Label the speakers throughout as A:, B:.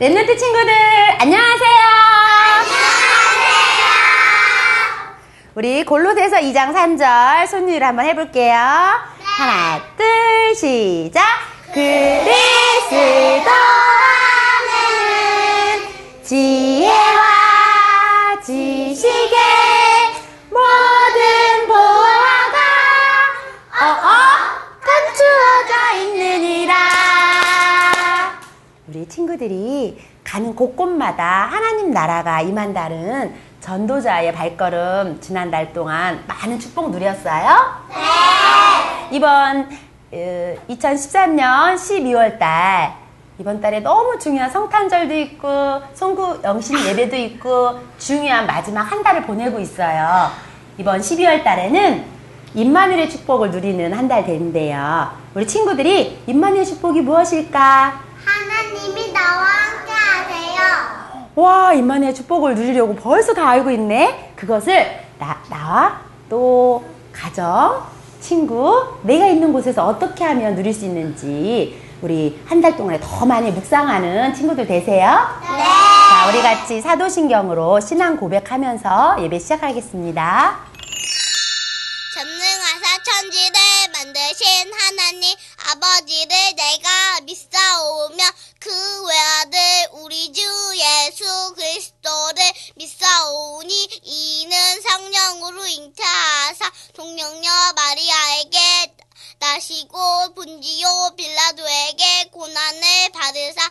A: 랩노트 친구들, 안녕하세요. 안녕하세요. 우리 골로새서 2장 3절 손님을 한번 해볼게요. 하나, 둘, 시작. 그리스도 안에는 지혜 친구들이 가는 곳곳마다 하나님 나라가 임한다는 전도자의 발걸음 지난달 동안 많은 축복 누렸어요? 네. 이번 2013년 12월 달 이번 달에 너무 중요한 성탄절도 있고 송구 영신 예배도 있고 중요한 마지막 한 달을 보내고 있어요. 이번 12월 달에는 임마누엘의 축복을 누리는 한 달 되는데요. 우리 친구들이 임마누엘의 축복이 무엇일까?
B: 하나님이 나와 함께 하세요.
A: 와, 임마누엘 축복을 누리려고 벌써 다 알고 있네. 그것을 나, 나와 또 가정, 친구, 내가 있는 곳에서 어떻게 하면 누릴 수 있는지 우리 한 달 동안에 더 많이 묵상하는 친구들 되세요.
B: 네.
A: 자, 우리 같이 사도신경으로 신앙 고백하면서 예배 시작하겠습니다.
B: 예수 그리스도를 믿사오니 이는 성령으로 잉태하사 동령녀 마리아에게 나시고 본지요 빌라도에게 고난을 받으사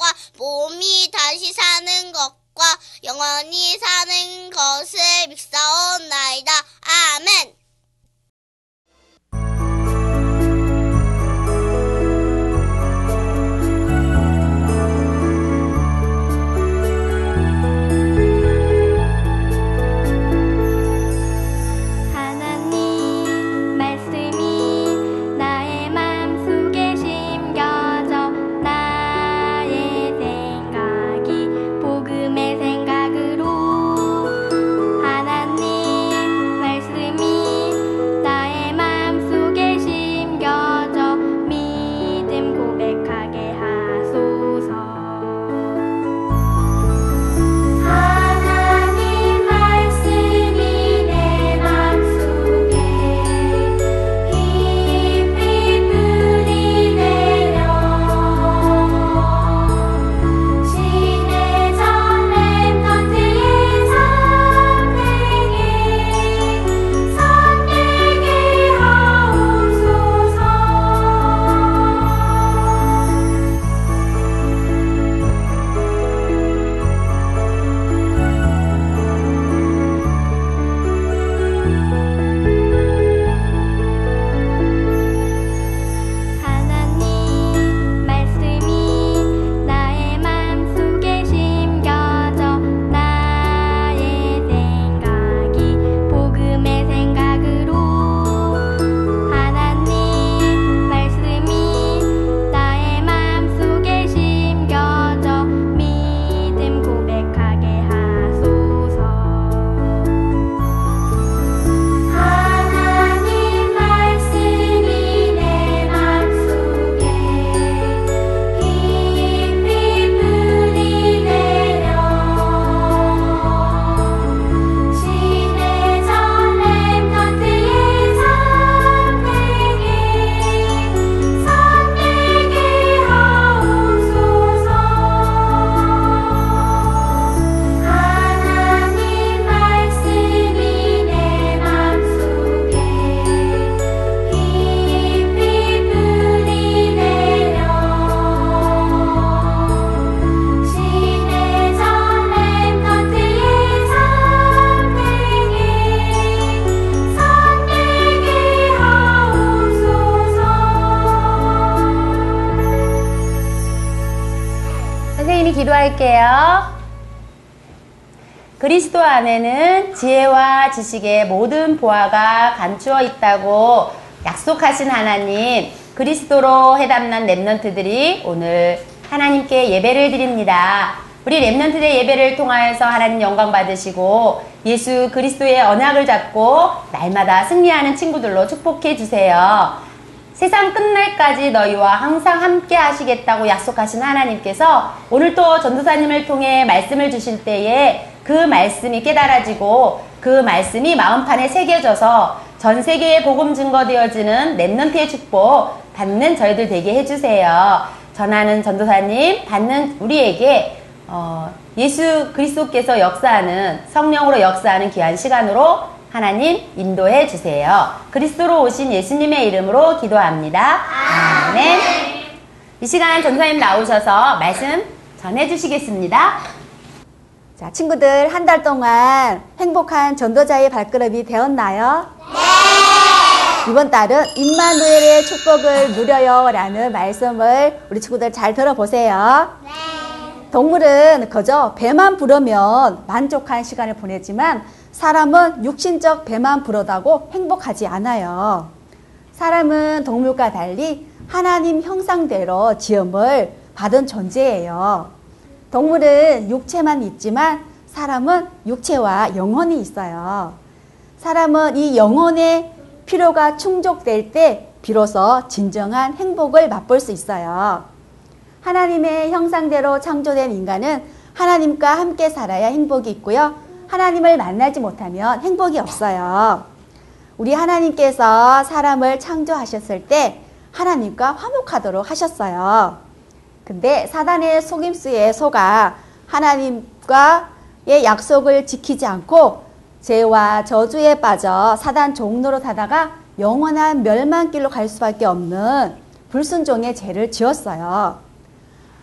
B: 과 몸이 다시 사는 것과 영원히 사는 것을 믿사옵나이다. 아멘.
A: 선생님이 기도할게요. 그리스도 안에는 지혜와 지식의 모든 보화가 감추어 있다고 약속하신 하나님, 그리스도로 해담난 랩런트들이 오늘 하나님께 예배를 드립니다. 우리 랩런트들의 예배를 통하여서 하나님 영광 받으시고 예수 그리스도의 언약을 잡고 날마다 승리하는 친구들로 축복해 주세요. 세상 끝날까지 너희와 항상 함께 하시겠다고 약속하신 하나님께서 오늘 또 전도사님을 통해 말씀을 주실 때에 그 말씀이 깨달아지고 그 말씀이 마음판에 새겨져서 전 세계에 복음 증거되어지는 랩넌트의 축복 받는 저희들 되게 해주세요. 전하는 전도사님 받는 우리에게 어, 예수 그리스도께서 역사하는 성령으로 역사하는 귀한 시간으로 하나님 인도해 주세요. 그리스도로 오신 예수님의 이름으로 기도합니다. 아멘. 이 시간 전사님 나오셔서 말씀 전해 주시겠습니다.
C: 자, 친구들 한 달 동안 행복한 전도자의 발걸음이 되었나요? 네! 이번 달은 임마누엘의 축복을 누려요라는 말씀을 우리 친구들 잘 들어보세요. 네. 동물은 그저 배만 부르면 만족한 시간을 보내지만 사람은 육신적 배만 부르다고 행복하지 않아요. 사람은 동물과 달리 하나님 형상대로 지음을 받은 존재예요. 동물은 육체만 있지만 사람은 육체와 영혼이 있어요. 사람은 이 영혼의 필요가 충족될 때 비로소 진정한 행복을 맛볼 수 있어요. 하나님의 형상대로 창조된 인간은 하나님과 함께 살아야 행복이 있고요. 하나님을 만나지 못하면 행복이 없어요. 우리 하나님께서 사람을 창조하셨을 때 하나님과 화목하도록 하셨어요. 근데 사단의 속임수에 속아 하나님과의 약속을 지키지 않고 죄와 저주에 빠져 사단 종로로 타다가 영원한 멸망길로 갈 수밖에 없는 불순종의 죄를 지었어요.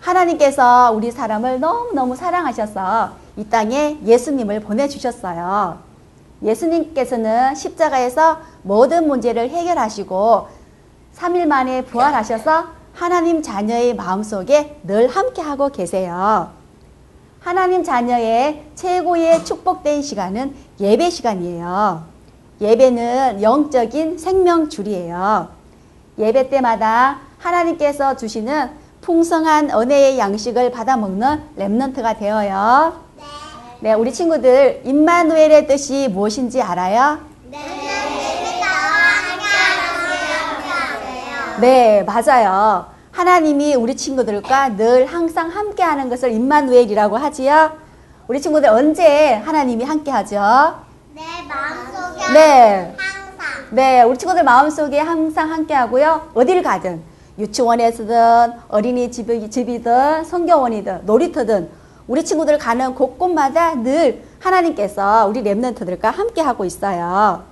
C: 하나님께서 우리 사람을 너무너무 사랑하셔서 이 땅에 예수님을 보내주셨어요. 예수님께서는 십자가에서 모든 문제를 해결하시고 3일 만에 부활하셔서 하나님 자녀의 마음속에 늘 함께하고 계세요. 하나님 자녀의 최고의 축복된 시간은 예배 시간이에요. 예배는 영적인 생명줄이에요. 예배 때마다 하나님께서 주시는 풍성한 은혜의 양식을 받아 먹는 랩넌트가 되어요. 네, 우리 친구들 임마누엘의 뜻이 무엇인지 알아요? 네, 맞아요. 하나님이 우리 친구들과 늘 항상 함께하는 것을 임마누엘이라고 하지요. 우리 친구들 언제 하나님이 함께하죠?
B: 내 마음속에
C: 네.
B: 항상
C: 네, 우리 친구들 마음속에 항상 함께하고요. 어딜 가든 유치원에서든 어린이집이든 성경원이든 놀이터든 우리 친구들 가는 곳곳마다 늘 하나님께서 우리 랩런트들과 함께 하고 있어요.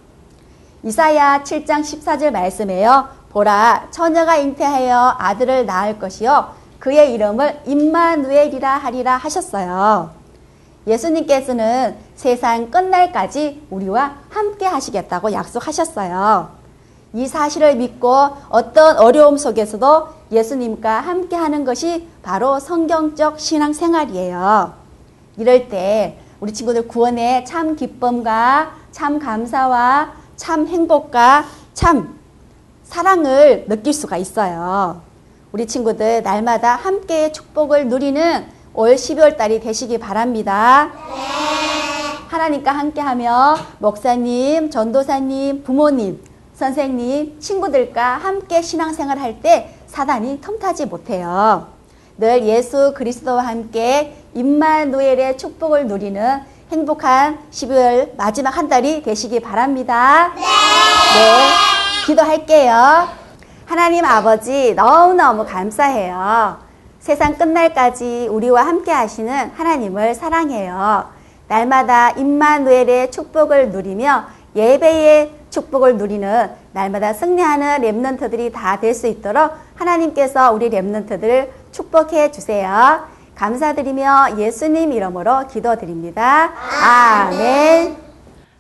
C: 이사야 7장 14절 말씀에요. 보라 처녀가 잉태하여 아들을 낳을 것이요 그의 이름을 임마누엘이라 하리라 하셨어요. 예수님께서는 세상 끝날까지 우리와 함께 하시겠다고 약속하셨어요. 이 사실을 믿고 어떤 어려움 속에서도 예수님과 함께 하는 것이 바로 성경적 신앙 생활이에요. 이럴 때 우리 친구들 구원의 참 기쁨과 참 감사와 참 행복과 참 사랑을 느낄 수가 있어요. 우리 친구들 날마다 함께 축복을 누리는 올 12월 달이 되시기 바랍니다. 하나님과 함께하며 목사님, 전도사님, 부모님, 선생님, 친구들과 함께 신앙생활 할 때 사단이 틈타지 못해요. 늘 예수 그리스도와 함께 임마누엘의 축복을 누리는 행복한 12월 마지막 한 달이 되시기 바랍니다. 네. 기도할게요. 하나님 아버지 너무너무 감사해요. 세상 끝날까지 우리와 함께 하시는 하나님을 사랑해요. 날마다 임마누엘의 축복을 누리며 예배의 축복을 누리는 날마다 승리하는 랩런트들이 다 될 수 있도록 하나님께서 우리 랩런트들을 축복해 주세요. 감사드리며 예수님 이름으로 기도드립니다. 아멘.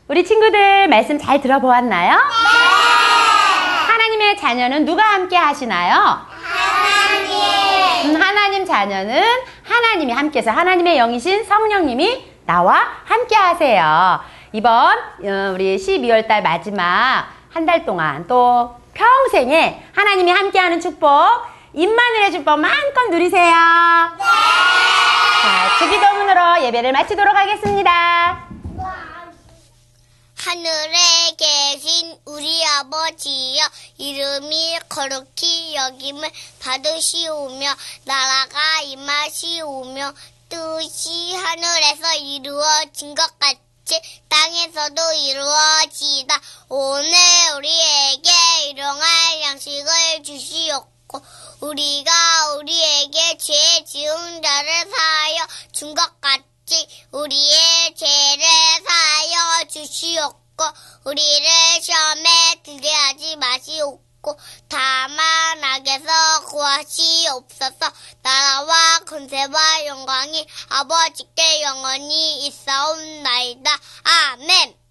A: 우리 친구들 말씀 잘 들어보았나요? 네! 하나님의 자녀는 누가 함께 하시나요? 하나님. 하나님 자녀는 하나님이 함께해서 하나님의 영이신 성령님이 나와 함께 하세요. 이번 어, 우리 12월 달 마지막 한 달 동안 또 평생에 하나님이 함께하는 축복, 임마누의 축복 마음껏 누리세요. 자, 주기도문으로 예배를 마치도록 하겠습니다.
B: 하늘에 계신 우리 아버지여 이름이 거룩히 여김을 받으시오며 나라가 임하시오며 뜻이 하늘에서 이루어진 것 같이 땅에서도 이루어지다. 오늘 우리에게 일용할 양식을 주시옵고 우리가 우리에게 죄 지은 자를 사하여 준 것 같이 우리의 죄를 사하여 주시옵고 우리를 시험에 들게 하지 마시옵고 다만 악에서 구하시옵소서 나라와 권세와 영광이 아버지께 영원히 있사옵나이다. 아멘